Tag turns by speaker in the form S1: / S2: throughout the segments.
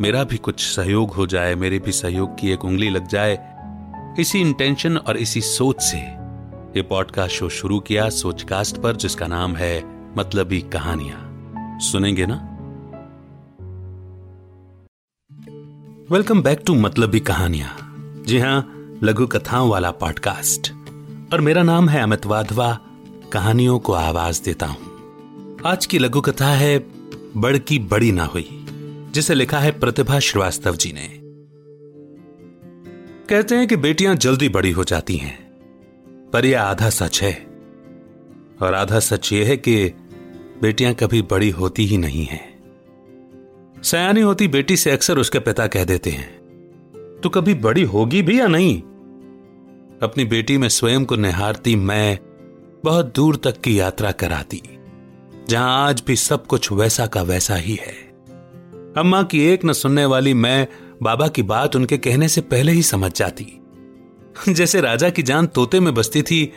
S1: मेरा भी कुछ सहयोग हो जाए, मेरे भी सहयोग की एक उंगली लग जाए। इसी इंटेंशन और इसी सोच से ये पॉडकास्ट शो शुरू किया सोचकास्ट पर, जिसका नाम है मतलबी कहानियाँ। सुनेंगे ना? वेलकम बैक टू मतलबी कहानियाँ। जी हाँ, लघु कथाओं वाला पॉडकास्ट और मेरा नाम है अमित वाधवा, कहानियों को आवाज़ देता हूँ। आज की लघु कथा है, बड़ की बड़ी ना हुई। जिसे लिखा है प्रतिभा श्रीवास्तव जी ने। कहते हैं कि बेटियाँ जल्दी बड़ी हो जाती हैं, पर यह आधा सच है। और आधा सच यह है कि बेटियाँ कभी बड़ी होती ही नहीं हैं। सयानी होती बेटी से अक्सर उसके पिता कह देते हैं तो कभी बड़ी होगी भी या नहीं? अपनी बेटी में स्वयं को निहारती मैं बहुत दूर तक की यात्रा कराती, जहाँ आज भी सब कुछ वैसा का वैसा ही है। अम्मा की एक न सुनने वाली मैं बाबा की बात उनके कहने से पहले ही समझ जाती। जैसे राजा की जान तोते में बसती थी,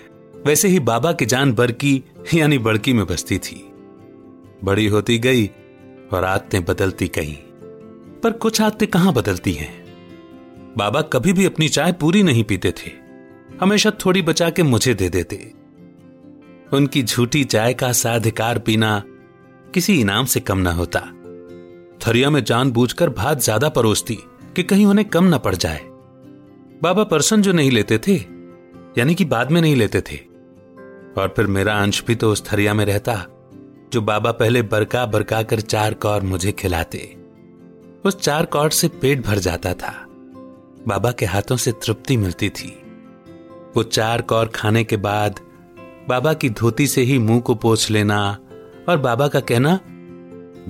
S1: वैसे ही बाबा की जान बरकी, यानी बड़की में बसती थी। बड़ी होती गई और आदतें बदलती गई पर कुछ आदतें कहाँ बदलती हैं? बाबा कभी भी अपनी चाय पूरी नहीं पीते थे। हमेशा थोड़ी बचा के मुझे दे देते। उनकी झूठी चाय का साधिकार पीना किसी इनाम से कम ना होता। थरिया में जानबूझकर भात ज़्यादा परोसती कि कहीं उन्हें कम ना पड़ जाए। बाबा परसन जो नहीं लेते थे, यानी कि बाद में नहीं लेते थे। और फिर मेरा अंश भी तो उस थरिया में रहता, जो बाबा पहले बरका बरका कर चार कौर मुझे खिलाते। उस चार कौर से पेट भर जाता था। बाबा के हाथों से तृप्ति मिलती थी। वो चार कौर खाने के बाद बाबा की धोती से ही मुँह को पोछ लेना और बाबा का कहना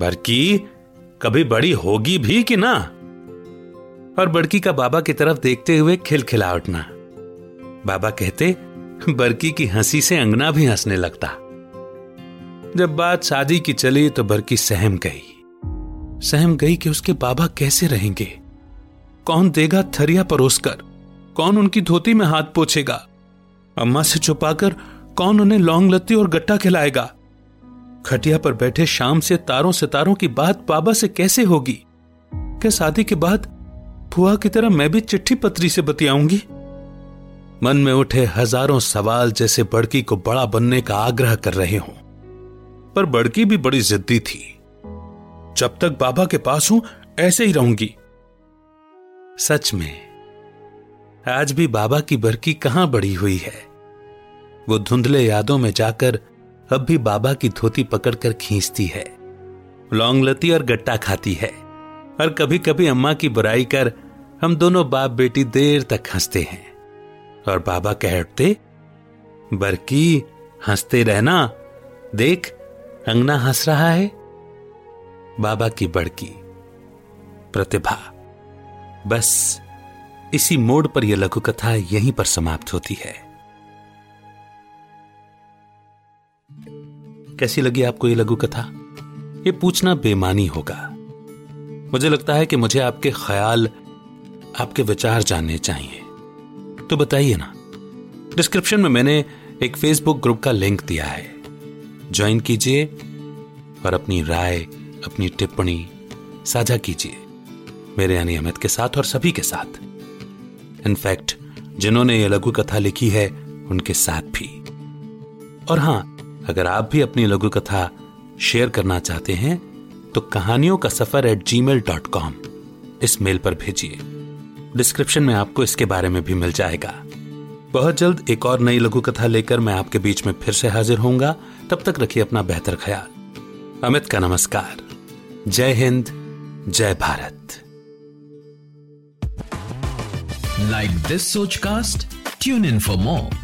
S1: बड़की कभी बड़ी होगी भी कि ना? और बड़की का बाबा की तरफ़ देखते हुए खिलखिला उठना बाबा कहते, बड़की की हँसी से अंगना भी हंसने लगता। जब बात शादी की चली तो बरकी सहम गई। सहम गई कि उसके बाबा कैसे रहेंगे? कौन देगा थरिया परोसकर? कौन उनकी धोती में हाथ पोछेगा? अम्मा से छुपाकर कौन उन्हें लौंग लत्ती और गट्टा खिलाएगा? खटिया पर बैठे शाम से तारों सितारों की बात बाबा से कैसे होगी? क्या शादी के बाद फुआ की तरह मैं भी चिट्ठी पत्री से बतियाऊँगी? मन में उठे हज़ारों सवाल जैसे बड़की को बड़ा बनने का आग्रह कर रहे हों। पर बड़की भी बड़ी जिद्दी थी। जब तक बाबा के पास हूँ, ऐसे ही रहूँगी। सच में, आज भी बाबा की बरकी कहाँ बड़ी हुई है? वो धुंधले यादों में जाकर अब भी बाबा की धोती पकड़कर खींचती है। लौंगलती और गट्टा खाती है। और कभी कभी अम्मा की बुराई कर हम दोनों बाप बेटी देर तक हँसते हैं। और बाबा कह उठते, बरकी, हँसते रहना। देख, अंगना हंस रहा है। बाबा की बड़की, प्रतिभा, बस, इसी मोड़ पर यह लघु कथा यहीं पर समाप्त होती है। कैसी लगी आपको ये लघु कथा? ये पूछना बेमानी होगा। मुझे लगता है कि मुझे आपके ख्याल, आपके विचार जानने चाहिए। तो बताइए ना, डिस्क्रिप्शन में मैंने एक फेसबुक ग्रुप का लिंक दिया है। ज्वाइन कीजिए और अपनी राय, अपनी टिप्पणी साझा कीजिए। मेरे यानी अमित के साथ और सभी के साथ। इनफैक्ट, जिन्होंने ये लघु कथा लिखी है, उनके साथ भी। और हाँ अगर आप भी अपनी लघु कथा शेयर करना चाहते हैं तो कहानियों का सफ़र at gmail dot com इस मेल पर भेजिए। डिस्क्रिप्शन में आपको इसके बारे में भी मिल जाएगा। बहुत जल्द एक और नई लघु कथा लेकर मैं आपके बीच में फिर से हाजिर होऊँगा। तब तक रखिए अपना बेहतर ख्याल। अमित का नमस्कार। जय हिंद, जय Bharat.
S2: Like this Sochcast? Tune in for more.